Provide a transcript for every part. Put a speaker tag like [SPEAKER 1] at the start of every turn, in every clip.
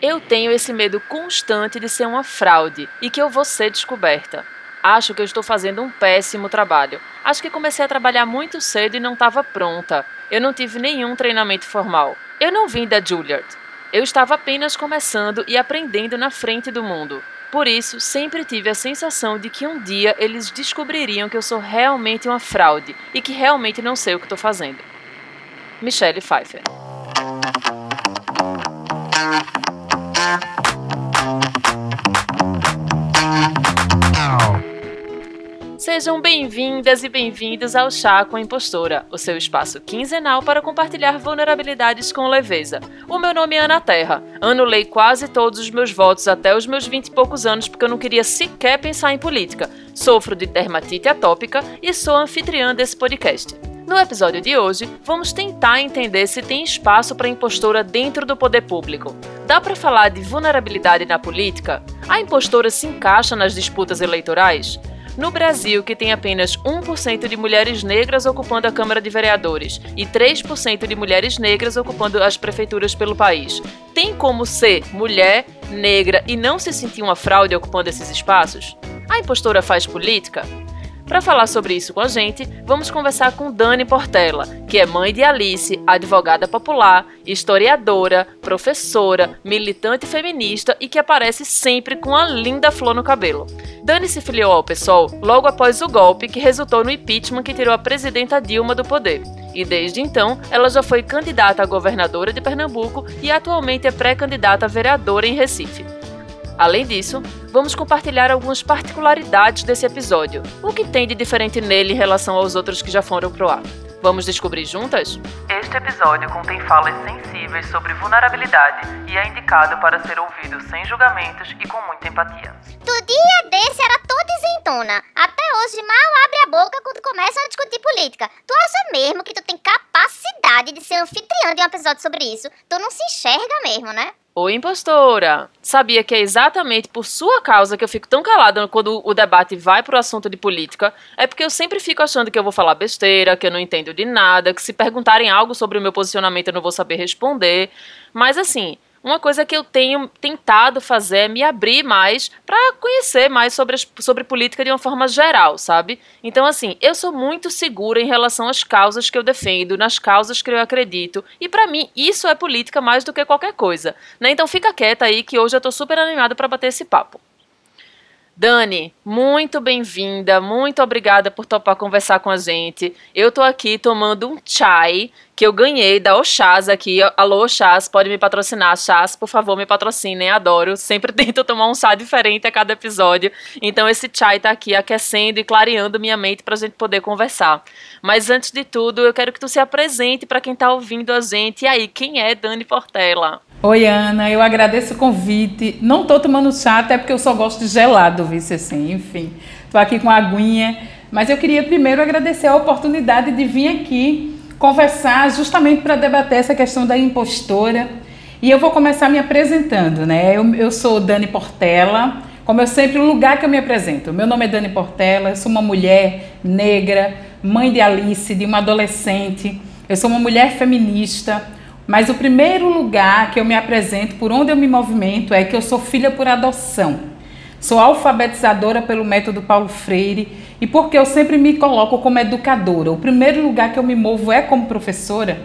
[SPEAKER 1] Eu tenho esse medo constante de ser uma fraude e que eu vou ser descoberta. Acho que eu estou fazendo um péssimo trabalho. Acho que comecei a trabalhar muito cedo e não estava pronta. Eu não tive nenhum treinamento formal. Eu não vim da Juilliard. Eu estava apenas começando e aprendendo na frente do mundo. Por isso, sempre tive a sensação de que um dia eles descobririam que eu sou realmente uma fraude e que realmente não sei o que estou fazendo. Michelle Pfeiffer. Sejam bem-vindas e bem-vindos ao Chá com a Impostora, o seu espaço quinzenal para compartilhar vulnerabilidades com leveza. O meu nome é Ana Terra. Anulei quase todos os meus votos até os meus vinte e poucos anos porque eu não queria sequer pensar em política. Sofro de dermatite atópica e sou anfitriã desse podcast. No episódio de hoje, vamos tentar entender se tem espaço para impostora dentro do poder público. Dá para falar de vulnerabilidade na política? A impostora se encaixa nas disputas eleitorais? No Brasil, que tem apenas 1% de mulheres negras ocupando a Câmara de Vereadores e 3% de mulheres negras ocupando as prefeituras pelo país, tem como ser mulher, negra e não se sentir uma fraude ocupando esses espaços? A impostora faz política? Para falar sobre isso com a gente, vamos conversar com Dani Portela, que é mãe de Alice, advogada popular, historiadora, professora, militante feminista e que aparece sempre com a linda flor no cabelo. Dani se filiou ao PSOL logo após o golpe que resultou no impeachment que tirou a presidenta Dilma do poder. E desde então, ela já foi candidata a governadora de Pernambuco e atualmente é pré-candidata a vereadora em Recife. Além disso, vamos compartilhar algumas particularidades desse episódio. O que tem de diferente nele em relação aos outros que já foram pro ar? Vamos descobrir juntas? Este episódio contém falas sensíveis sobre vulnerabilidade e é indicado para ser ouvido sem julgamentos e com muita empatia.
[SPEAKER 2] Tu dia desse era toda isentona. Até hoje mal abre a boca quando começam a discutir política. Tu acha mesmo que tu tem capacidade de ser anfitriã de um episódio sobre isso? Tu não se enxerga mesmo, né?
[SPEAKER 1] Oi, impostora! Sabia que é exatamente por sua causa que eu fico tão calada quando o debate vai para o assunto de política? É porque eu sempre fico achando que eu vou falar besteira, que eu não entendo de nada, que se perguntarem algo sobre o meu posicionamento eu não vou saber responder. Mas assim, uma coisa que eu tenho tentado fazer é me abrir mais para conhecer mais sobre, as, sobre política de uma forma geral, sabe? Então, assim, eu sou muito segura em relação às causas que eu defendo, nas causas que eu acredito, e para mim isso é política mais do que qualquer coisa, né? Então fica quieta aí que hoje eu tô super animada para bater esse papo. Dani, muito bem-vinda, muito obrigada por topar conversar com a gente. Eu tô aqui tomando um chai que eu ganhei da Oxás aqui. Alô, Oxás, pode me patrocinar. Chás, por favor, me patrocinem, adoro. Sempre tento tomar um chá diferente a cada episódio. Então esse chai tá aqui aquecendo e clareando minha mente pra gente poder conversar. Mas antes de tudo, eu quero que tu se apresente para quem tá ouvindo a gente. E aí, quem é Dani Portela?
[SPEAKER 3] Oi, Ana, eu agradeço o convite. Não estou tomando chá, até porque eu só gosto de gelado, vice assim, enfim. Estou aqui com a aguinha, mas eu queria primeiro agradecer a oportunidade de vir aqui conversar justamente para debater essa questão da impostora. E eu vou começar me apresentando, né? Eu, eu sou Dani Portela, como eu sempre, o lugar que eu me apresento. Meu nome é Dani Portela, eu sou uma mulher negra, mãe de Alice, de uma adolescente. Eu sou uma mulher feminista mas o primeiro lugar que eu me apresento, por onde eu me movimento, é que eu sou filha por adoção. Sou alfabetizadora pelo método Paulo Freire e porque eu sempre me coloco como educadora. O primeiro lugar que eu me movo é como professora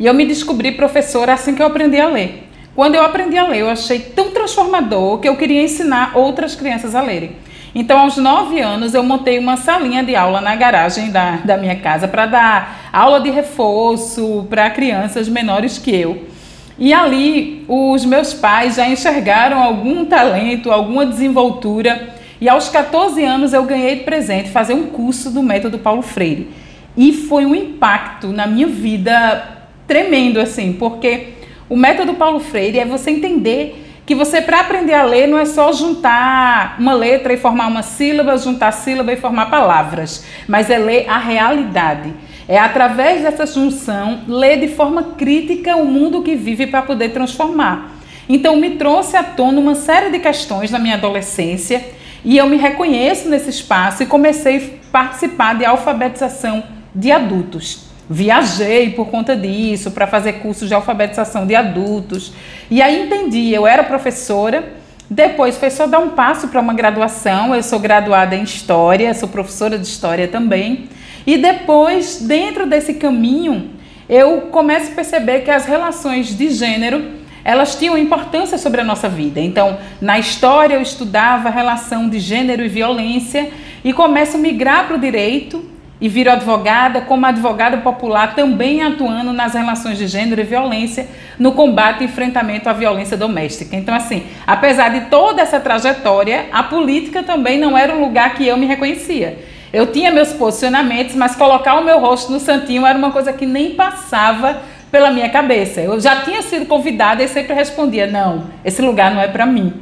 [SPEAKER 3] e eu me descobri professora assim que eu aprendi a ler. Quando eu aprendi a ler, eu achei tão transformador que eu queria ensinar outras crianças a lerem. Então, aos nove anos, eu montei uma salinha de aula na garagem da, da minha casa para dar aula de reforço para crianças menores que eu. E ali, os meus pais já enxergaram algum talento, alguma desenvoltura. E aos 14 anos, eu ganhei de presente fazer um curso do método Paulo Freire. E foi um impacto na minha vida tremendo, assim, porque o método Paulo Freire é você entender que você, para aprender a ler, não é só juntar uma letra e formar uma sílaba, juntar sílaba e formar palavras, mas é ler a realidade. É através dessa junção ler de forma crítica o mundo que vive para poder transformar. Então, me trouxe à tona uma série de questões na minha adolescência e eu me reconheço nesse espaço e comecei a participar de alfabetização de adultos. Viajei por conta disso, para fazer cursos de alfabetização de adultos. E aí entendi, eu era professora, depois foi só dar um passo para uma graduação. Eu sou graduada em História, sou professora de História também. E depois, dentro desse caminho, eu começo a perceber que as relações de gênero elas tinham importância sobre a nossa vida. Então, na história eu estudava relação de gênero e violência e começo a migrar para o direito e viro advogada, como advogada popular, também atuando nas relações de gênero e violência no combate e enfrentamento à violência doméstica. Então, assim, apesar de toda essa trajetória, a política também não era um lugar que eu me reconhecia. Eu tinha meus posicionamentos, mas colocar o meu rosto no santinho era uma coisa que nem passava pela minha cabeça. Eu já tinha sido convidada e sempre respondia: não, esse lugar não é para mim.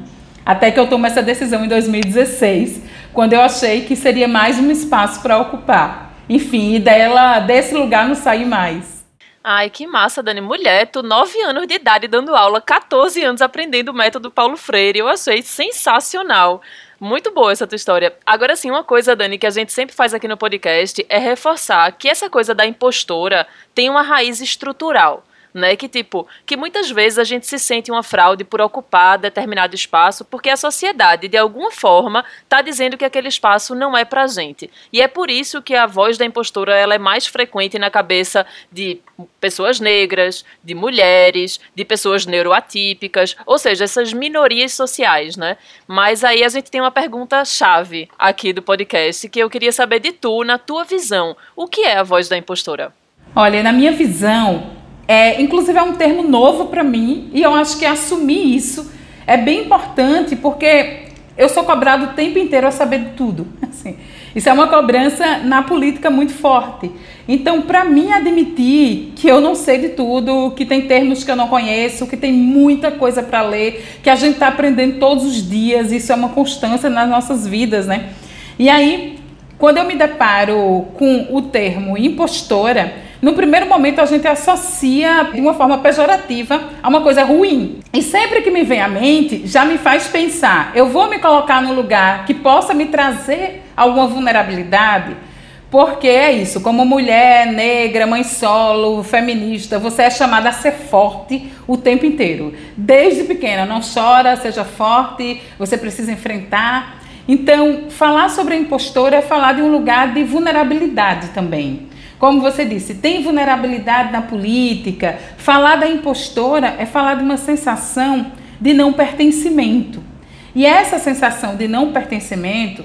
[SPEAKER 3] Até que eu tomo essa decisão em 2016, quando eu achei que seria mais um espaço para ocupar. Enfim, e dela, desse lugar não saí mais.
[SPEAKER 1] Ai, que massa, Dani. Mulher, tu 9 anos de idade dando aula, 14 anos aprendendo o método Paulo Freire. Eu achei sensacional. Muito boa essa tua história. Agora sim, uma coisa, Dani, que a gente sempre faz aqui no podcast é reforçar que essa coisa da impostora tem uma raiz estrutural né? Que tipo, que muitas vezes a gente se sente uma fraude por ocupar determinado espaço, porque a sociedade, de alguma forma, está dizendo que aquele espaço não é pra gente. E é por isso que a voz da impostora ela é mais frequente na cabeça de pessoas negras, de mulheres, de pessoas neuroatípicas, ou seja, essas minorias sociais, né? Mas aí a gente tem uma pergunta chave aqui do podcast que eu queria saber de tu, na tua visão, o que é a voz da impostora?
[SPEAKER 3] Olha, na minha visão, é, inclusive é um termo novo para mim e eu acho que assumir isso é bem importante porque eu sou cobrado o tempo inteiro a saber de tudo. Assim, isso é uma cobrança na política muito forte. Então, para mim admitir que eu não sei de tudo, que tem termos que eu não conheço, que tem muita coisa para ler, que a gente está aprendendo todos os dias, isso é uma constância nas nossas vidas, né? E aí, quando eu me deparo com o termo impostora, no primeiro momento a gente associa de uma forma pejorativa a uma coisa ruim. E sempre que me vem à mente, já me faz pensar, eu vou me colocar num lugar que possa me trazer alguma vulnerabilidade? Porque é isso, como mulher negra, mãe solo, feminista, você é chamada a ser forte o tempo inteiro. Desde pequena, não chora, seja forte, você precisa enfrentar. Então, falar sobre a impostora é falar de um lugar de vulnerabilidade também. Como você disse, tem vulnerabilidade na política. Falar da impostora é falar de uma sensação de não pertencimento. E essa sensação de não pertencimento,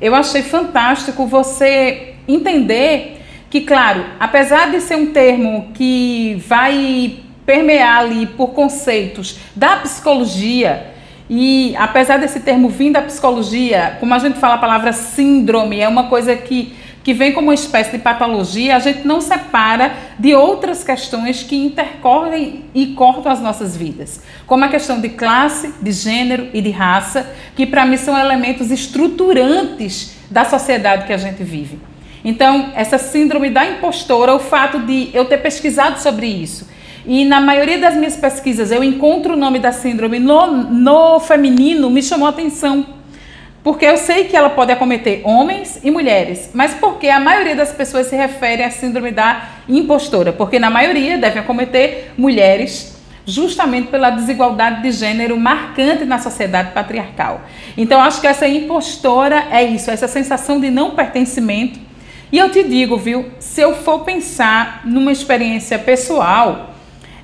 [SPEAKER 3] eu achei fantástico você entender que, claro, apesar de ser um termo que vai permear ali por conceitos da psicologia, e apesar desse termo vir da psicologia, como a gente fala a palavra síndrome, é uma coisa que que vem como uma espécie de patologia, a gente não separa de outras questões que intercorrem e cortam as nossas vidas, como a questão de classe, de gênero e de raça, que para mim são elementos estruturantes da sociedade que a gente vive. Então, essa síndrome da impostora, o fato de eu ter pesquisado sobre isso, e na maioria das minhas pesquisas eu encontro o nome da síndrome no, no feminino, me chamou a atenção porque eu sei que ela pode acometer homens e mulheres, mas porque a maioria das pessoas se refere à síndrome da impostora, porque na maioria deve acometer mulheres justamente pela desigualdade de gênero marcante na sociedade patriarcal. Então acho que essa impostora é isso, essa sensação de não pertencimento. E eu te digo, viu, se eu for pensar numa experiência pessoal,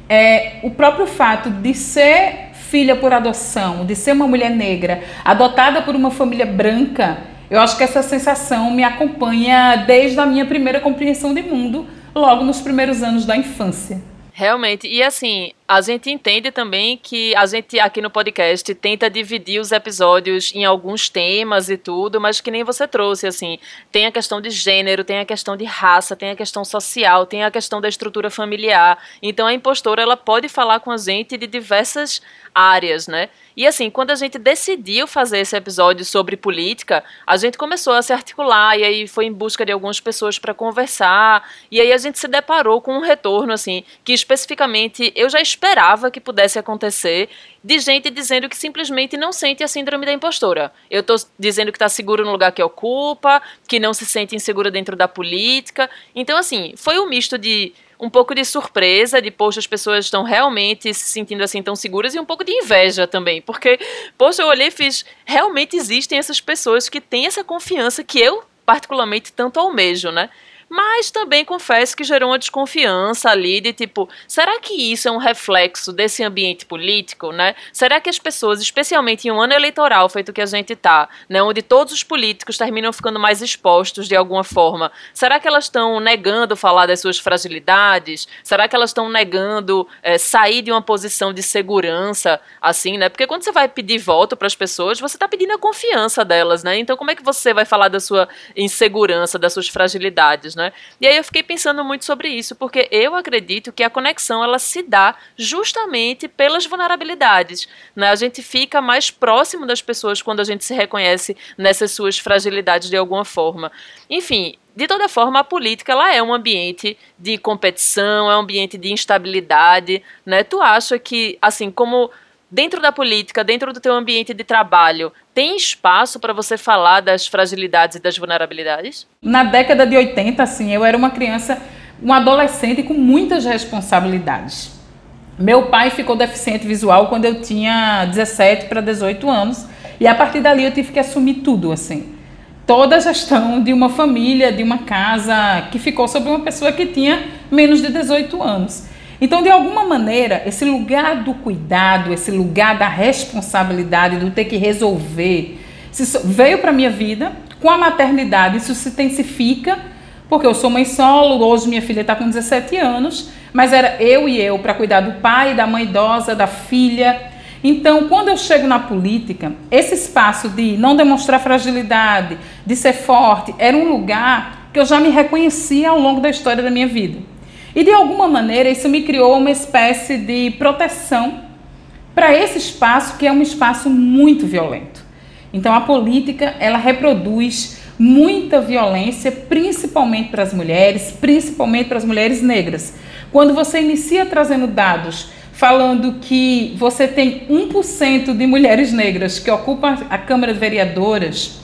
[SPEAKER 3] é, o próprio fato de ser filha por adoção, de ser uma mulher negra, adotada por uma família branca, eu acho que essa sensação me acompanha desde a minha primeira compreensão de mundo, logo nos primeiros anos da infância.
[SPEAKER 1] Realmente. E assim, a gente entende também que a gente aqui no podcast tenta dividir os episódios em alguns temas e tudo, mas que nem você trouxe, assim, tem a questão de gênero, tem a questão de raça, tem a questão social, tem a questão da estrutura familiar. Então a impostora ela pode falar com a gente de diversas áreas, né? E assim, quando a gente decidiu fazer esse episódio sobre política, a gente começou a se articular e aí foi em busca de algumas pessoas para conversar. E aí a gente se deparou com um retorno assim, que especificamente eu já esperava que pudesse acontecer de gente dizendo que simplesmente não sente a síndrome da impostora. Eu estou dizendo que está seguro no lugar que ocupa, que não se sente insegura dentro da política. Então, assim, foi um misto de um pouco de surpresa, de, poxa, as pessoas estão realmente se sentindo assim tão seguras, e um pouco de inveja também, porque, poxa, eu olhei e fiz, realmente existem essas pessoas que têm essa confiança que eu, particularmente, tanto almejo, né? Mas também confesso que gerou uma desconfiança ali de tipo, será que isso é um reflexo desse ambiente político, né? Será que as pessoas, especialmente em um ano eleitoral feito que a gente tá, né, onde todos os políticos terminam ficando mais expostos de alguma forma, será que elas estão negando falar das suas fragilidades? Será que elas estão negando é, sair de uma posição de segurança, assim, né? Porque quando você vai pedir voto para as pessoas, você está pedindo a confiança delas, né? Então como é que você vai falar da sua insegurança, das suas fragilidades, né? Né? E aí eu fiquei pensando muito sobre isso, porque eu acredito que a conexão ela se dá justamente pelas vulnerabilidades, né? A gente fica mais próximo das pessoas quando a gente se reconhece nessas suas fragilidades de alguma forma. Enfim, de toda forma, a política ela é um ambiente de competição, é um ambiente de instabilidade, né? Tu acha que, assim, como dentro da política, dentro do teu ambiente de trabalho, tem espaço para você falar das fragilidades e das vulnerabilidades?
[SPEAKER 3] Na década de 80, assim, eu era uma criança, um adolescente com muitas responsabilidades. Meu pai ficou deficiente visual quando eu tinha 17 para 18 anos, e a partir dali eu tive que assumir tudo, assim. Toda a gestão de uma família, de uma casa que ficou sobre uma pessoa que tinha menos de 18 anos. Então, de alguma maneira, esse lugar do cuidado, esse lugar da responsabilidade, do ter que resolver, veio para minha vida com a maternidade. Isso se intensifica, porque eu sou mãe solo, hoje minha filha está com 17 anos, mas era eu e eu para cuidar do pai, da mãe idosa, da filha. Então, quando eu chego na política, esse espaço de não demonstrar fragilidade, de ser forte, era um lugar que eu já me reconhecia ao longo da história da minha vida. E de alguma maneira isso me criou uma espécie de proteção para esse espaço que é um espaço muito violento. Então a política, ela reproduz muita violência, principalmente para as mulheres, principalmente para as mulheres negras. Quando você inicia trazendo dados falando que você tem 1% de mulheres negras que ocupam a Câmara de Vereadoras,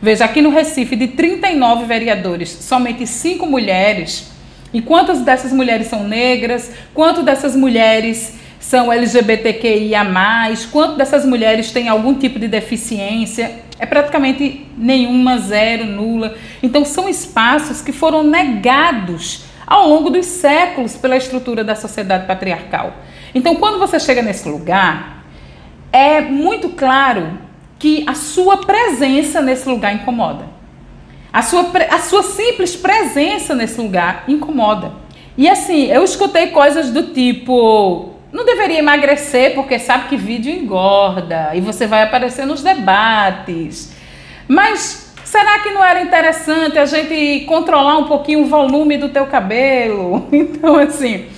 [SPEAKER 3] veja, aqui no Recife, de 39 vereadores, somente 5 mulheres, e quantas dessas mulheres são negras? Quanto dessas mulheres são LGBTQIA+, quanto dessas mulheres têm algum tipo de deficiência? É praticamente nenhuma, zero, nula. Então são espaços que foram negados ao longo dos séculos pela estrutura da sociedade patriarcal. Então quando você chega nesse lugar, é muito claro que a sua presença nesse lugar incomoda. A sua, a sua simples presença nesse lugar incomoda. E assim, eu escutei coisas do tipo: não deveria emagrecer porque sabe que vídeo engorda e você vai aparecer nos debates. Mas será que não era interessante a gente controlar um pouquinho o volume do teu cabelo? Então, assim.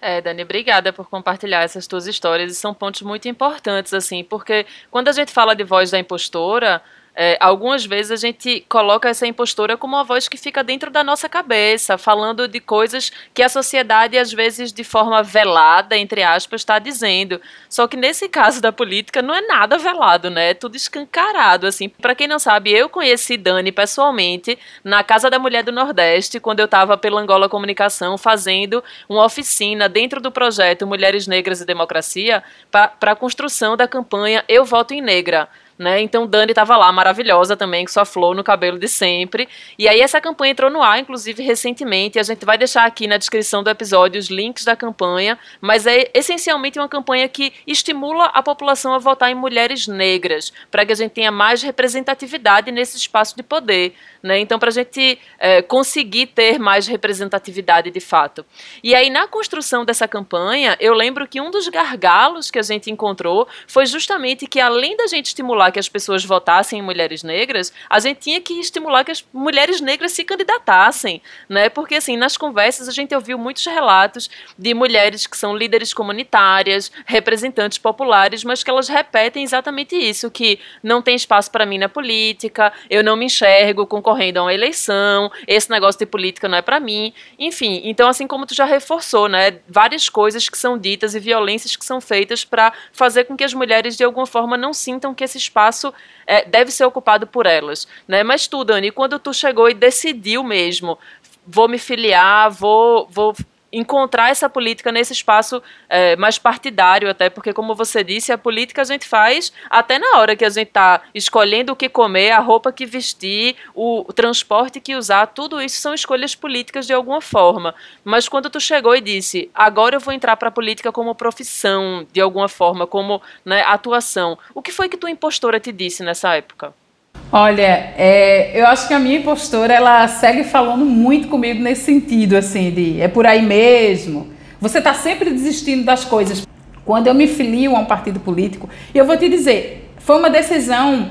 [SPEAKER 1] É, Dani, obrigada por compartilhar essas tuas histórias e são pontos muito importantes, assim, porque quando a gente fala de voz da impostora, é, algumas vezes a gente coloca essa impostora como uma voz que fica dentro da nossa cabeça, falando de coisas que a sociedade, às vezes, de forma velada, entre aspas, está dizendo. Só que nesse caso da política não é nada velado, né? É tudo escancarado, assim. Para quem não sabe, eu conheci Dani pessoalmente na Casa da Mulher do Nordeste, quando eu estava pela Angola Comunicação fazendo uma oficina dentro do projeto Mulheres Negras e Democracia para a construção da campanha Eu Voto em Negra né? Então Dani estava lá, maravilhosa também, com sua flor no cabelo de sempre. E aí essa campanha entrou no ar, inclusive recentemente. A gente vai deixar aqui na descrição do episódio os links da campanha, mas é essencialmente uma campanha que estimula a população a votar em mulheres negras, para que a gente tenha mais representatividade nesse espaço de poder. Né? Então, para a gente é, conseguir ter mais representatividade de fato. E aí, na construção dessa campanha, eu lembro que um dos gargalos que a gente encontrou foi justamente que, além da gente estimular que as pessoas votassem em mulheres negras, a gente tinha que estimular que as mulheres negras se candidatassem, né? Porque assim, nas conversas a gente ouviu muitos relatos de mulheres que são líderes comunitárias, representantes populares, mas que elas repetem exatamente isso, que não tem espaço para mim na política, eu não me enxergo concorrendo a uma eleição, esse negócio de política não é para mim. Enfim, então assim como tu já reforçou, né, várias coisas que são ditas e violências que são feitas para fazer com que as mulheres de alguma forma não sintam que esse espaço é, deve ser ocupado por elas, né? Mas tu, Dani, quando tu chegou e decidiu mesmo, vou me filiar, vou, vou encontrar essa política nesse espaço é, mais partidário, até porque, como você disse, a política a gente faz até na hora que a gente está escolhendo o que comer, a roupa que vestir, o, transporte que usar, tudo isso são escolhas políticas de alguma forma. Mas quando tu chegou e disse, agora eu vou entrar para a política como profissão, de alguma forma, como né, atuação, o que foi que tua impostora te disse nessa época?
[SPEAKER 3] Olha, é, eu acho que a minha impostora ela segue falando muito comigo nesse sentido, assim, de é por aí mesmo. Você está sempre desistindo das coisas. Quando eu me filio a um partido político, e eu vou te dizer, foi uma decisão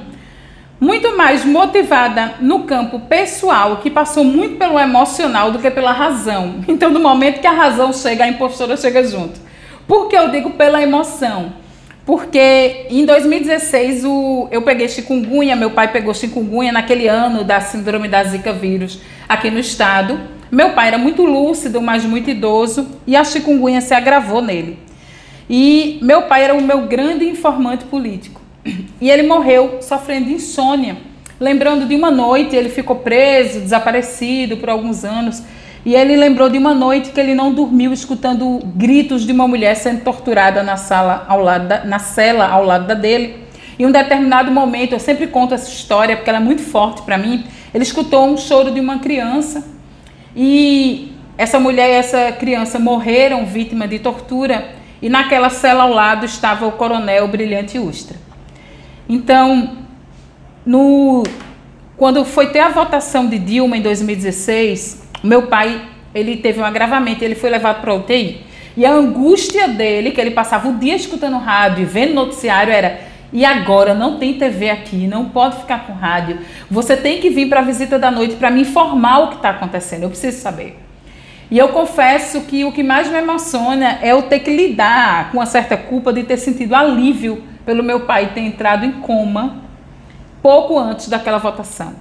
[SPEAKER 3] muito mais motivada no campo pessoal, que passou muito pelo emocional do que pela razão. Então, no momento que a razão chega, a impostora chega junto. Por que eu digo pela emoção? Porque em 2016 o, eu peguei chikungunya, meu pai pegou chikungunya naquele ano da síndrome da Zika vírus aqui no estado. Meu pai era muito lúcido, mas muito idoso, e a chikungunya se agravou nele. E meu pai era o meu grande informante político. E ele morreu sofrendo insônia. Lembrando de uma noite, ele ficou preso, desaparecido por alguns anos. E ele lembrou de uma noite que ele não dormiu escutando gritos de uma mulher sendo torturada na sala ao lado da, na cela ao lado da dele. Em um determinado momento, eu sempre conto essa história porque ela é muito forte para mim. Ele escutou um choro de uma criança e essa mulher e essa criança morreram vítima de tortura e naquela cela ao lado estava o coronel Brilhante Ustra. Então, no quando foi ter a votação de Dilma em 2016, meu pai, ele teve um agravamento, ele foi levado para UTI. E a angústia dele, que ele passava o dia escutando rádio e vendo noticiário, era: e agora não tem TV aqui, não pode ficar com rádio. Você tem que vir para a visita da noite para me informar o que está acontecendo. Eu preciso saber. E eu confesso que o que mais me emociona é eu ter que lidar com uma certa culpa de ter sentido alívio pelo meu pai ter entrado em coma pouco antes daquela votação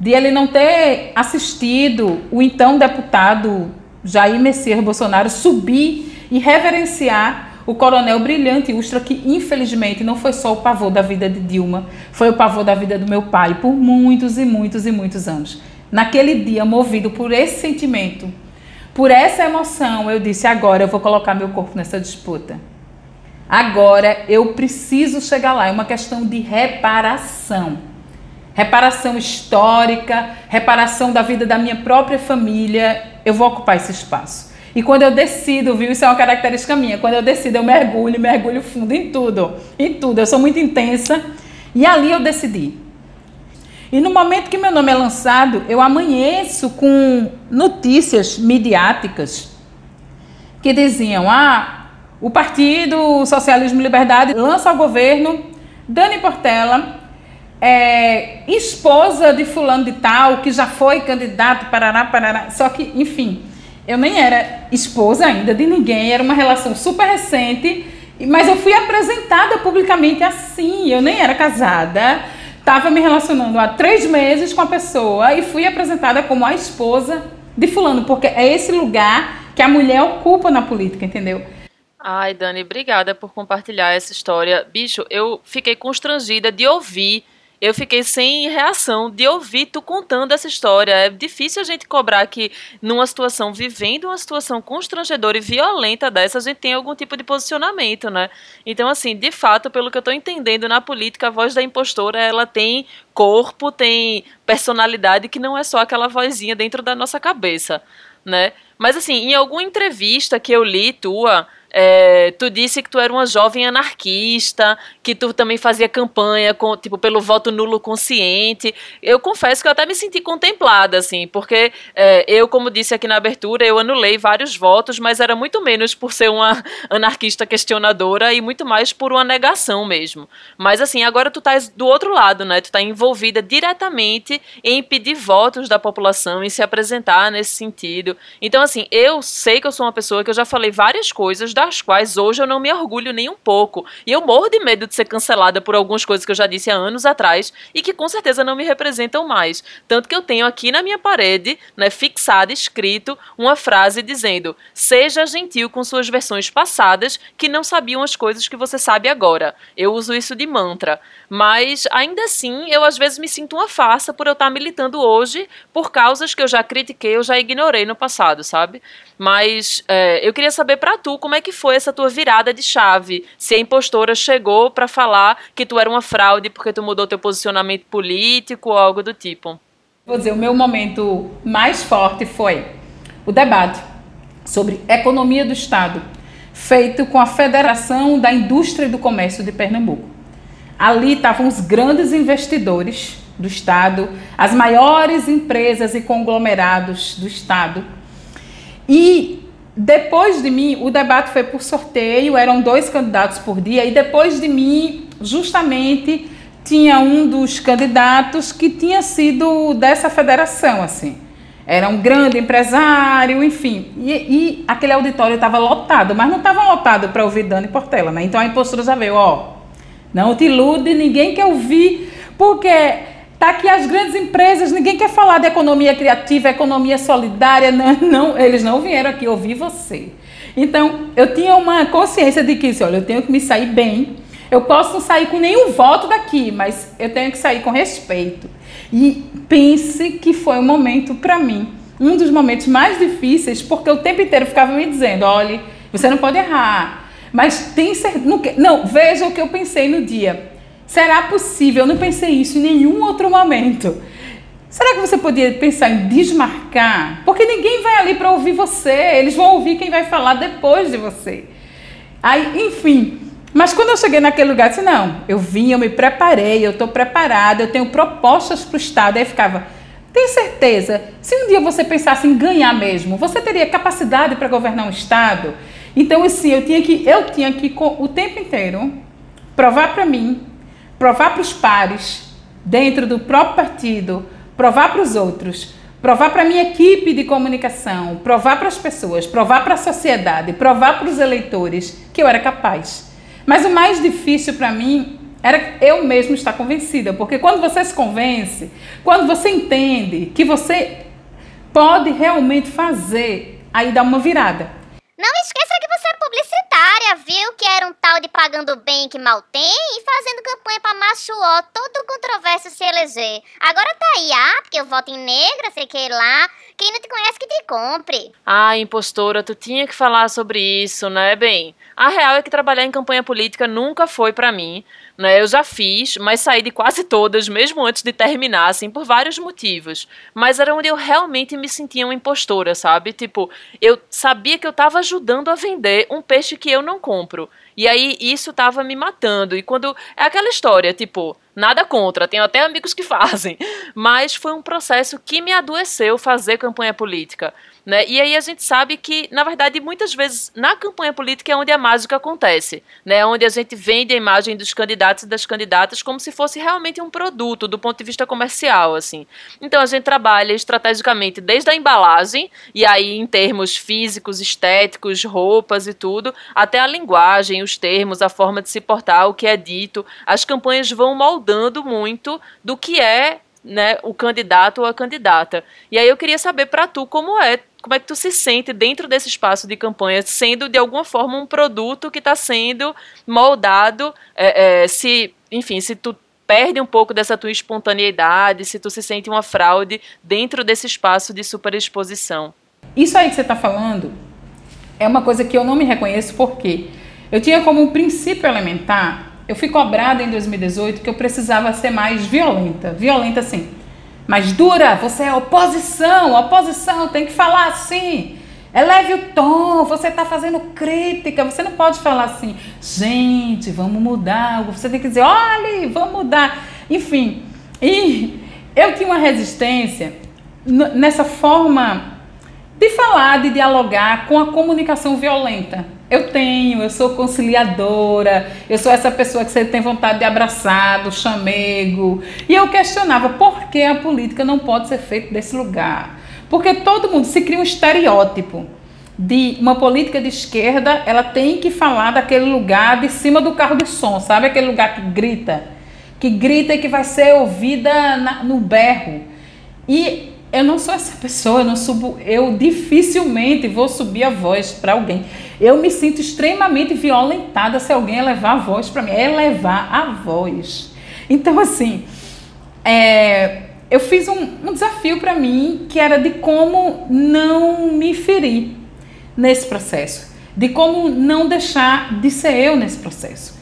[SPEAKER 3] de ele não ter assistido o então deputado Jair Messias Bolsonaro subir e reverenciar o coronel brilhante Ustra, que infelizmente não foi só o pavor da vida de Dilma, foi o pavor da vida do meu pai por muitos e muitos e muitos anos. Naquele dia, movido por esse sentimento, por essa emoção, eu disse: agora eu vou colocar meu corpo nessa disputa. Agora eu preciso chegar lá. É uma questão de reparação reparação histórica, reparação da vida da minha própria família, eu vou ocupar esse espaço. E quando eu decido, viu, isso é uma característica minha, quando eu decido, eu mergulho, mergulho fundo em tudo, em tudo. Eu sou muito intensa e ali eu decidi. E no momento que meu nome é lançado, eu amanheço com notícias midiáticas que diziam: ah, o Partido Socialismo e Liberdade lança ao governo Dani Portela é, esposa de fulano de tal, que já foi candidato, parará, parará. Só que, enfim, eu nem era esposa ainda de ninguém, era uma relação super recente, mas eu fui apresentada publicamente assim, eu nem era casada, estava me relacionando há três meses com a pessoa e fui apresentada como a esposa de fulano, porque é esse lugar que a mulher ocupa na política, entendeu?
[SPEAKER 1] Ai, Dani, obrigada por compartilhar essa história. Bicho, eu fiquei constrangida de ouvir eu fiquei sem reação de ouvir tu contando essa história. É difícil a gente cobrar que, numa situação, vivendo uma situação constrangedora e violenta dessa, a gente tem algum tipo de posicionamento, né? Então, assim, de fato, pelo que eu estou entendendo na política, a voz da impostora, ela tem corpo, tem personalidade, que não é só aquela vozinha dentro da nossa cabeça, né? Mas, assim, em alguma entrevista que eu li tua, é, tu disse que tu era uma jovem anarquista, que tu também fazia campanha com, tipo, pelo voto nulo consciente. Eu confesso que eu até me senti contemplada, assim, porque é, eu, como disse aqui na abertura, eu anulei vários votos, mas era muito menos por ser uma anarquista questionadora e muito mais por uma negação mesmo. Mas assim, agora tu tá do outro lado, né? Tu tá envolvida diretamente em impedir votos da população e se apresentar nesse sentido. Então, assim, eu sei que eu sou uma pessoa que eu já falei várias coisas das quais hoje eu não me orgulho nem um pouco. E eu morro de medo de ser cancelada por algumas coisas que eu já disse há anos atrás e que com certeza não me representam mais. Tanto que eu tenho aqui na minha parede, né, fixada, escrito, uma frase dizendo: Seja gentil com suas versões passadas que não sabiam as coisas que você sabe agora. Eu uso isso de mantra. Mas ainda assim, eu às vezes me sinto uma farsa por eu estar militando hoje por causas que eu já critiquei, eu já ignorei no passado, sabe? Mas é, eu queria saber para tu como é que foi essa tua virada de chave. Se a impostora chegou para falar que tu era uma fraude porque tu mudou teu posicionamento político ou algo do tipo.
[SPEAKER 3] Vou dizer, o meu momento mais forte foi o debate sobre economia do Estado, feito com a Federação da Indústria e do Comércio de Pernambuco. Ali estavam os grandes investidores do Estado, as maiores empresas e conglomerados do Estado e depois de mim, o debate foi por sorteio, eram dois candidatos por dia, e depois de mim, justamente, tinha um dos candidatos que tinha sido dessa federação, assim. Era um grande empresário, enfim. E, e aquele auditório estava lotado, mas não estava lotado para ouvir Dani Portela, né? Então a impostura já veio, ó, não te ilude, ninguém quer ouvir, porque Está aqui as grandes empresas, ninguém quer falar de economia criativa, economia solidária, não, não, eles não vieram aqui ouvir você. Então, eu tinha uma consciência de que, olha, eu tenho que me sair bem, eu posso não sair com nenhum voto daqui, mas eu tenho que sair com respeito. E pense que foi um momento para mim, um dos momentos mais difíceis, porque o tempo inteiro ficava me dizendo, olha, você não pode errar, mas tem certeza, não, não, veja o que eu pensei no dia. Será possível? Eu não pensei isso em nenhum outro momento. Será que você podia pensar em desmarcar? Porque ninguém vai ali para ouvir você, eles vão ouvir quem vai falar depois de você. Aí, enfim. Mas quando eu cheguei naquele lugar, eu disse: não, eu vim, eu me preparei, eu estou preparada, eu tenho propostas para o Estado. Aí ficava: tem certeza? Se um dia você pensasse em ganhar mesmo, você teria capacidade para governar um Estado? Então, assim, eu tinha que, eu tinha que o tempo inteiro provar para mim provar para os pares, dentro do próprio partido, provar para os outros, provar para a minha equipe de comunicação, provar para as pessoas, provar para a sociedade, provar para os eleitores que eu era capaz. Mas o mais difícil para mim era eu mesmo estar convencida, porque quando você se convence, quando você entende que você pode realmente fazer, aí dá uma virada.
[SPEAKER 2] Não esqueça que você é publicitária, viu? Que era um tal de pagando bem que mal tem e fazendo campanha pra macho ó, todo controverso se eleger. Agora tá aí, ah, porque eu voto em negra, sei que lá. Quem não te conhece que te compre.
[SPEAKER 1] Ah, impostora, tu tinha que falar sobre isso, né, bem? A real é que trabalhar em campanha política nunca foi para mim. Né? Eu já fiz, mas saí de quase todas, mesmo antes de terminar, assim, por vários motivos. Mas era onde eu realmente me sentia uma impostora, sabe? Tipo, eu sabia que eu estava ajudando a vender um peixe que eu não compro. E aí isso tava me matando. E quando. É aquela história, tipo, nada contra, tenho até amigos que fazem. Mas foi um processo que me adoeceu fazer campanha política. Né? E aí a gente sabe que, na verdade, muitas vezes na campanha política é onde a mágica acontece, né? onde a gente vende a imagem dos candidatos e das candidatas como se fosse realmente um produto do ponto de vista comercial. assim. Então a gente trabalha estrategicamente desde a embalagem, e aí em termos físicos, estéticos, roupas e tudo, até a linguagem, os termos, a forma de se portar, o que é dito. As campanhas vão moldando muito do que é né, o candidato ou a candidata. E aí eu queria saber para tu como é como é que tu se sente dentro desse espaço de campanha, sendo de alguma forma um produto que está sendo moldado, é, é, se, enfim, se tu perde um pouco dessa tua espontaneidade, se tu se sente uma fraude dentro desse espaço de superexposição.
[SPEAKER 3] Isso aí que você está falando é uma coisa que eu não me reconheço porque eu tinha como um princípio elementar, eu fui cobrada em 2018 que eu precisava ser mais violenta, violenta assim, mas dura, você é oposição, oposição, tem que falar assim. Eleve o tom, você está fazendo crítica, você não pode falar assim, gente, vamos mudar. Você tem que dizer, olhe, vamos mudar. Enfim, e eu tinha uma resistência nessa forma de falar, de dialogar com a comunicação violenta. Eu tenho, eu sou conciliadora, eu sou essa pessoa que você tem vontade de abraçar, do chamego. E eu questionava por que a política não pode ser feita desse lugar. Porque todo mundo se cria um estereótipo de uma política de esquerda, ela tem que falar daquele lugar de cima do carro de som, sabe? Aquele lugar que grita, que grita e que vai ser ouvida na, no berro. E eu não sou essa pessoa, eu não subo, eu dificilmente vou subir a voz para alguém. Eu me sinto extremamente violentada se alguém elevar a voz para mim, elevar a voz. Então assim, é, eu fiz um, um desafio para mim que era de como não me ferir nesse processo, de como não deixar de ser eu nesse processo.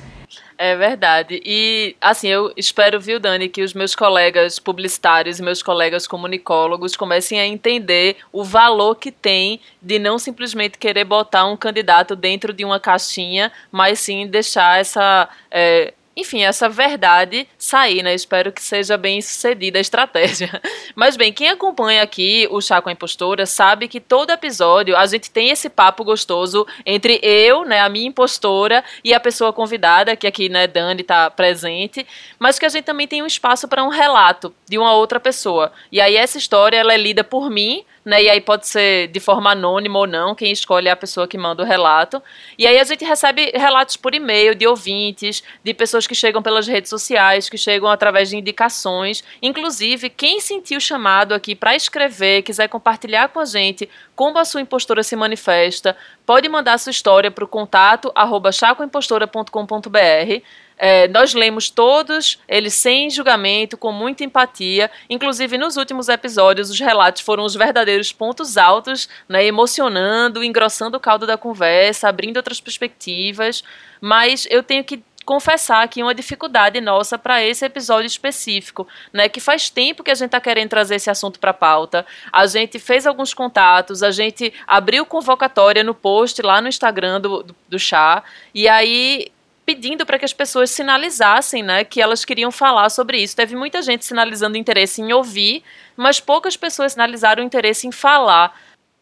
[SPEAKER 1] É verdade. E, assim, eu espero, viu, Dani, que os meus colegas publicitários e meus colegas comunicólogos comecem a entender o valor que tem de não simplesmente querer botar um candidato dentro de uma caixinha, mas sim deixar essa. É, enfim, essa verdade sair, né? Espero que seja bem sucedida a estratégia. Mas bem, quem acompanha aqui o Chá com a Impostora sabe que todo episódio a gente tem esse papo gostoso entre eu, né, a minha impostora e a pessoa convidada, que aqui, né, Dani tá presente, mas que a gente também tem um espaço para um relato de uma outra pessoa. E aí essa história ela é lida por mim, né? E aí pode ser de forma anônima ou não, quem escolhe é a pessoa que manda o relato. E aí a gente recebe relatos por e-mail de ouvintes, de pessoas que chegam pelas redes sociais, que chegam através de indicações. Inclusive, quem sentiu chamado aqui para escrever, quiser compartilhar com a gente como a sua impostora se manifesta, pode mandar sua história para o contato arroba chacoimpostora.com.br é, nós lemos todos eles sem julgamento, com muita empatia. Inclusive, nos últimos episódios, os relatos foram os verdadeiros pontos altos, né, emocionando, engrossando o caldo da conversa, abrindo outras perspectivas. Mas eu tenho que confessar aqui uma dificuldade nossa para esse episódio específico, né? Que faz tempo que a gente está querendo trazer esse assunto para a pauta. A gente fez alguns contatos, a gente abriu convocatória no post lá no Instagram do, do, do chá, e aí pedindo para que as pessoas sinalizassem né, que elas queriam falar sobre isso. Teve muita gente sinalizando interesse em ouvir, mas poucas pessoas sinalizaram interesse em falar.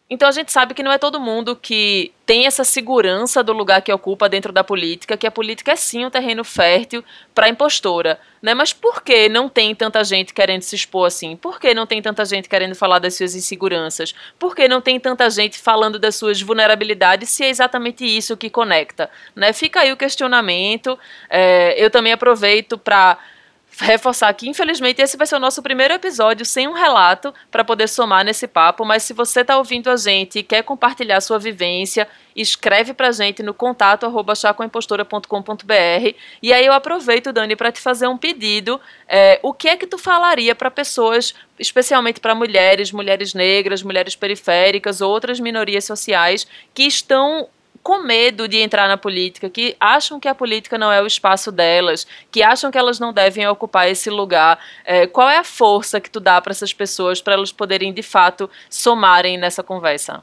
[SPEAKER 1] Então a gente sabe que não é todo mundo que tem essa segurança do lugar que ocupa dentro da política, que a política é sim um terreno fértil para impostora, né? Mas por que não tem tanta gente querendo se expor assim? Por que não tem tanta gente querendo falar das suas inseguranças? Por que não tem tanta gente falando das suas vulnerabilidades se é exatamente isso que conecta, né? Fica aí o questionamento. É, eu também aproveito para reforçar que, infelizmente, esse vai ser o nosso primeiro episódio sem um relato para poder somar nesse papo. Mas se você está ouvindo a gente e quer compartilhar sua vivência, escreve para a gente no contato arroba chacoimpostora.com.br. E aí eu aproveito, Dani, para te fazer um pedido. É, o que é que tu falaria para pessoas, especialmente para mulheres, mulheres negras, mulheres periféricas, outras minorias sociais que estão com medo de entrar na política, que acham que a política não é o espaço delas, que acham que elas não devem ocupar esse lugar. É, qual é a força que tu dá para essas pessoas para elas poderem de fato somarem nessa conversa?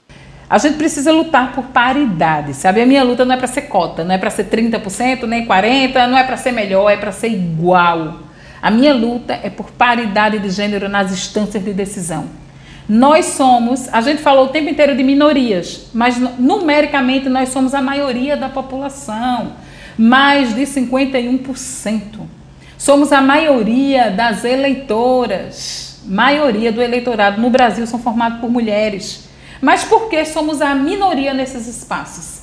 [SPEAKER 3] A gente precisa lutar por paridade, sabe? A minha luta não é para ser cota, não é para ser 30%, nem 40%, não é para ser melhor, é para ser igual. A minha luta é por paridade de gênero nas instâncias de decisão. Nós somos, a gente falou o tempo inteiro de minorias, mas numericamente nós somos a maioria da população, mais de 51%. Somos a maioria das eleitoras, maioria do eleitorado no Brasil são formados por mulheres. Mas por que somos a minoria nesses espaços?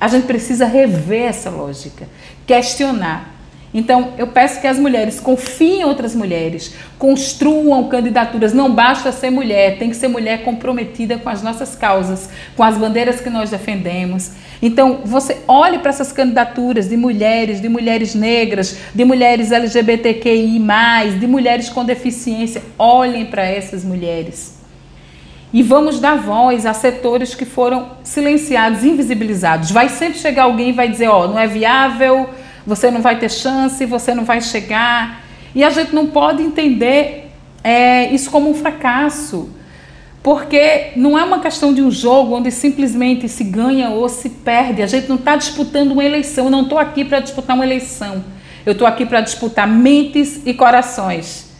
[SPEAKER 3] A gente precisa rever essa lógica, questionar então, eu peço que as mulheres confiem em outras mulheres, construam candidaturas. Não basta ser mulher, tem que ser mulher comprometida com as nossas causas, com as bandeiras que nós defendemos. Então, você olhe para essas candidaturas de mulheres, de mulheres negras, de mulheres LGBTQI, de mulheres com deficiência. Olhem para essas mulheres. E vamos dar voz a setores que foram silenciados, invisibilizados. Vai sempre chegar alguém e vai dizer: ó, oh, não é viável você não vai ter chance, você não vai chegar. E a gente não pode entender é, isso como um fracasso. porque não é uma questão de um jogo onde simplesmente se ganha ou se perde. A gente não está disputando uma eleição. Eu não estou aqui para disputar uma eleição. Eu estou aqui para disputar mentes e corações.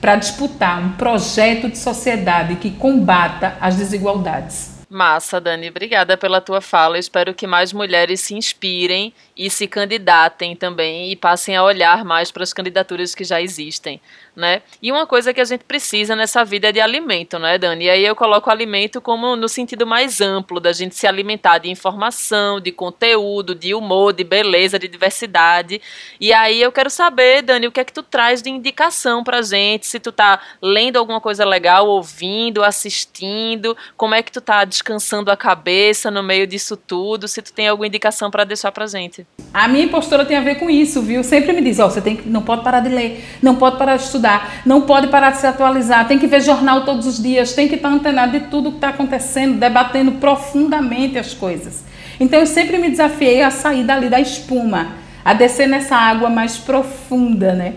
[SPEAKER 3] Para disputar um projeto de sociedade que combata as desigualdades.
[SPEAKER 1] Massa, Dani. Obrigada pela tua fala. espero que mais mulheres se inspirem e se candidatem também e passem a olhar mais para as candidaturas que já existem né? E uma coisa que a gente precisa nessa vida é de alimento, né, Dani? E aí eu coloco alimento como no sentido mais amplo da gente se alimentar de informação, de conteúdo, de humor, de beleza, de diversidade. E aí eu quero saber, Dani, o que é que tu traz de indicação pra gente? Se tu tá lendo alguma coisa legal, ouvindo, assistindo, como é que tu tá descansando a cabeça no meio disso tudo? Se tu tem alguma indicação para deixar pra gente.
[SPEAKER 3] A minha postura tem a ver com isso, viu? Sempre me diz, ó, oh, você tem que, não pode parar de ler, não pode parar de estudar estudar, não pode parar de se atualizar, tem que ver jornal todos os dias, tem que estar antenado de tudo que está acontecendo, debatendo profundamente as coisas. Então eu sempre me desafiei a sair dali da espuma, a descer nessa água mais profunda, né?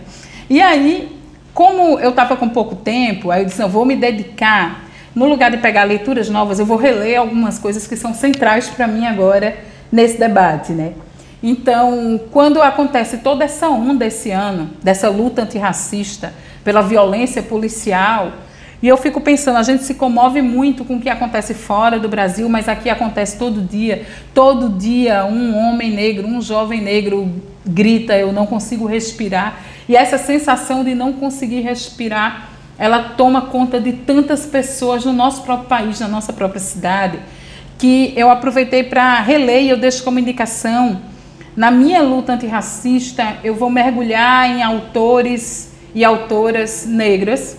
[SPEAKER 3] E aí, como eu estava com pouco tempo, aí eu disse, não, vou me dedicar, no lugar de pegar leituras novas, eu vou reler algumas coisas que são centrais para mim agora nesse debate, né? Então, quando acontece toda essa onda esse ano, dessa luta antirracista, pela violência policial, e eu fico pensando, a gente se comove muito com o que acontece fora do Brasil, mas aqui acontece todo dia. Todo dia um homem negro, um jovem negro grita, eu não consigo respirar. E essa sensação de não conseguir respirar, ela toma conta de tantas pessoas no nosso próprio país, na nossa própria cidade, que eu aproveitei para reler e eu deixo como indicação na minha luta antirracista, eu vou mergulhar em autores e autoras negras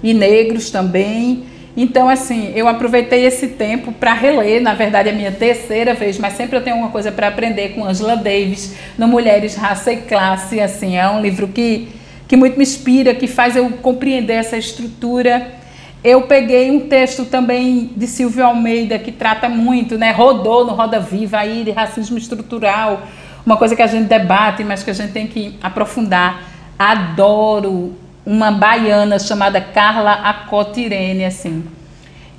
[SPEAKER 3] e negros também. Então, assim, eu aproveitei esse tempo para reler, na verdade, é a minha terceira vez, mas sempre eu tenho alguma coisa para aprender com Angela Davis, no Mulheres, Raça e Classe. Assim, é um livro que, que muito me inspira, que faz eu compreender essa estrutura eu peguei um texto também de Silvio Almeida que trata muito, né? Rodou no Roda Viva aí de racismo estrutural, uma coisa que a gente debate, mas que a gente tem que aprofundar. Adoro uma baiana chamada Carla Acotirene, assim.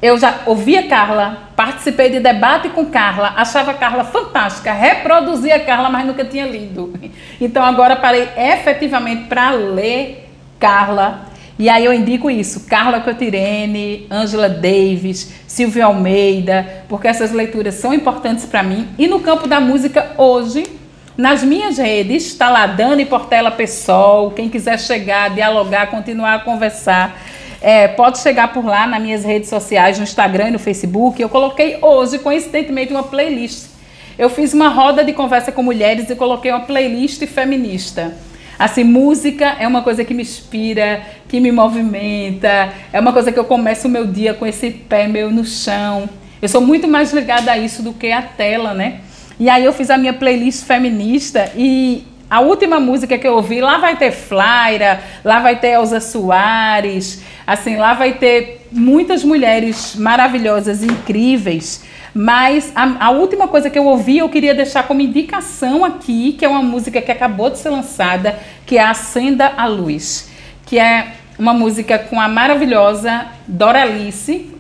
[SPEAKER 3] Eu já ouvia Carla, participei de debate com Carla, achava Carla fantástica, reproduzia Carla, mas nunca tinha lido. Então agora parei efetivamente para ler Carla e aí eu indico isso, Carla Cotirene, Angela Davis, Silvia Almeida, porque essas leituras são importantes para mim. E no campo da música hoje, nas minhas redes, está lá Dani Portela Pessoal, quem quiser chegar, dialogar, continuar a conversar, é, pode chegar por lá nas minhas redes sociais, no Instagram e no Facebook. Eu coloquei hoje, coincidentemente, uma playlist. Eu fiz uma roda de conversa com mulheres e coloquei uma playlist feminista. Assim, música é uma coisa que me inspira, que me movimenta, é uma coisa que eu começo o meu dia com esse pé meio no chão. Eu sou muito mais ligada a isso do que a tela, né? E aí eu fiz a minha playlist feminista e a última música que eu ouvi, lá vai ter Flaira, lá vai ter Elza Soares, assim, lá vai ter muitas mulheres maravilhosas, incríveis. Mas a, a, última coisa que eu ouvi, eu queria deixar como indicação aqui, que é uma música que acabou de ser lançada, que é Acenda a Luz, que é uma música com a maravilhosa Doralice.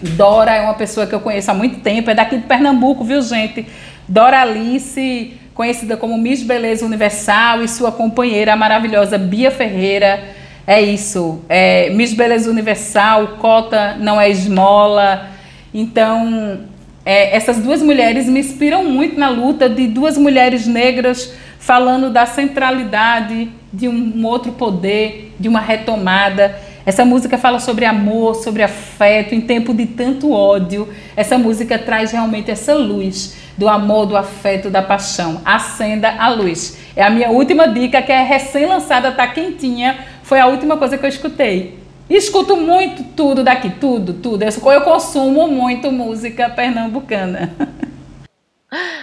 [SPEAKER 3] Dora é uma pessoa que eu conheço há muito tempo, é daqui de Pernambuco, viu, gente? Doralice, conhecida como Miss Beleza Universal, e sua companheira, a maravilhosa Bia Ferreira. É isso, é Miss Beleza Universal, cota não é esmola. Então, é, essas duas mulheres me inspiram muito na luta de duas mulheres negras falando da centralidade de um outro poder, de uma retomada. Essa música fala sobre amor, sobre afeto, em tempo de tanto ódio. Essa música traz realmente essa luz do amor, do afeto, da paixão. Acenda a luz. É a minha última dica, que é recém-lançada, tá quentinha. Foi a última coisa que eu escutei. Escuto muito tudo daqui, tudo, tudo. Eu consumo muito música pernambucana.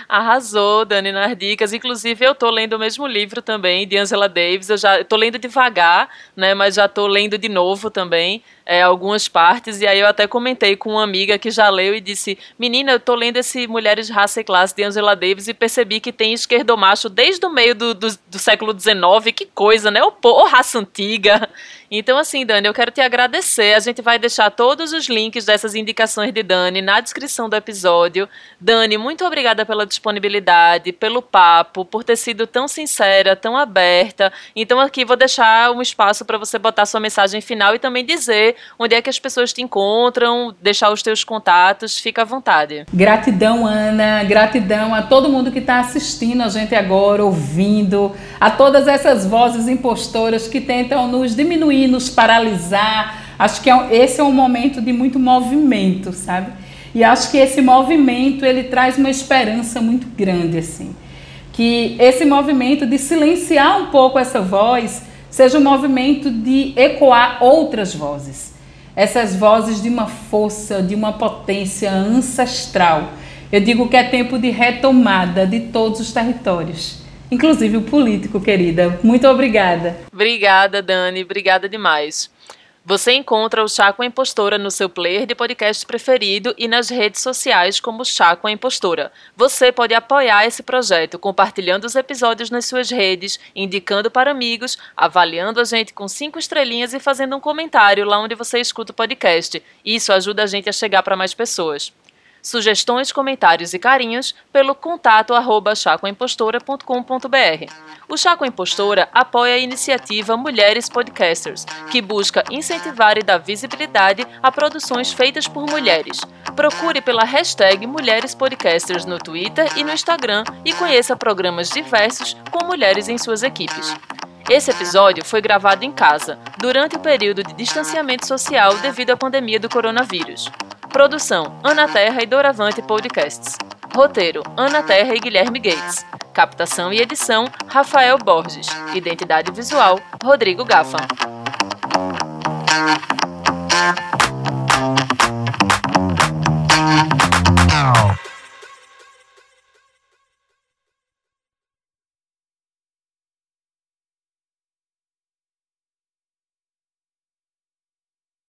[SPEAKER 1] Arrasou, Dani, nas dicas. Inclusive, eu tô lendo o mesmo livro também, de Angela Davis. Eu já tô lendo devagar, né? Mas já tô lendo de novo também. É, algumas partes, e aí eu até comentei com uma amiga que já leu e disse: Menina, eu tô lendo esse Mulheres, Raça e Classe de Angela Davis e percebi que tem esquerdomacho desde o meio do, do, do século XIX, que coisa, né? Ô, raça antiga. Então, assim, Dani, eu quero te agradecer. A gente vai deixar todos os links dessas indicações de Dani na descrição do episódio. Dani, muito obrigada pela disponibilidade, pelo papo, por ter sido tão sincera, tão aberta. Então, aqui vou deixar um espaço para você botar sua mensagem final e também dizer onde é que as pessoas te encontram, deixar os teus contatos. Fica à vontade.
[SPEAKER 3] Gratidão, Ana. Gratidão a todo mundo que está assistindo a gente agora, ouvindo, a todas essas vozes impostoras que tentam nos diminuir nos paralisar. Acho que é, esse é um momento de muito movimento, sabe? E acho que esse movimento ele traz uma esperança muito grande assim, que esse movimento de silenciar um pouco essa voz seja um movimento de ecoar outras vozes. Essas vozes de uma força, de uma potência ancestral. Eu digo que é tempo de retomada de todos os territórios inclusive o político, querida. Muito obrigada.
[SPEAKER 1] Obrigada, Dani. Obrigada demais. Você encontra o Chá com a Impostora no seu player de podcast preferido e nas redes sociais como Chá com a Impostora. Você pode apoiar esse projeto compartilhando os episódios nas suas redes, indicando para amigos, avaliando a gente com cinco estrelinhas e fazendo um comentário lá onde você escuta o podcast. Isso ajuda a gente a chegar para mais pessoas. Sugestões, comentários e carinhos pelo contato arroba chacoimpostora.com.br. O Chaco Impostora apoia a iniciativa Mulheres Podcasters, que busca incentivar e dar visibilidade a produções feitas por mulheres. Procure pela hashtag Mulheres Podcasters no Twitter e no Instagram e conheça programas diversos com mulheres em suas equipes. Esse episódio foi gravado em casa, durante o período de distanciamento social devido à pandemia do coronavírus. Produção: Ana Terra e Doravante Podcasts. Roteiro: Ana Terra e Guilherme Gates. Captação e edição: Rafael Borges. Identidade visual: Rodrigo Gafa.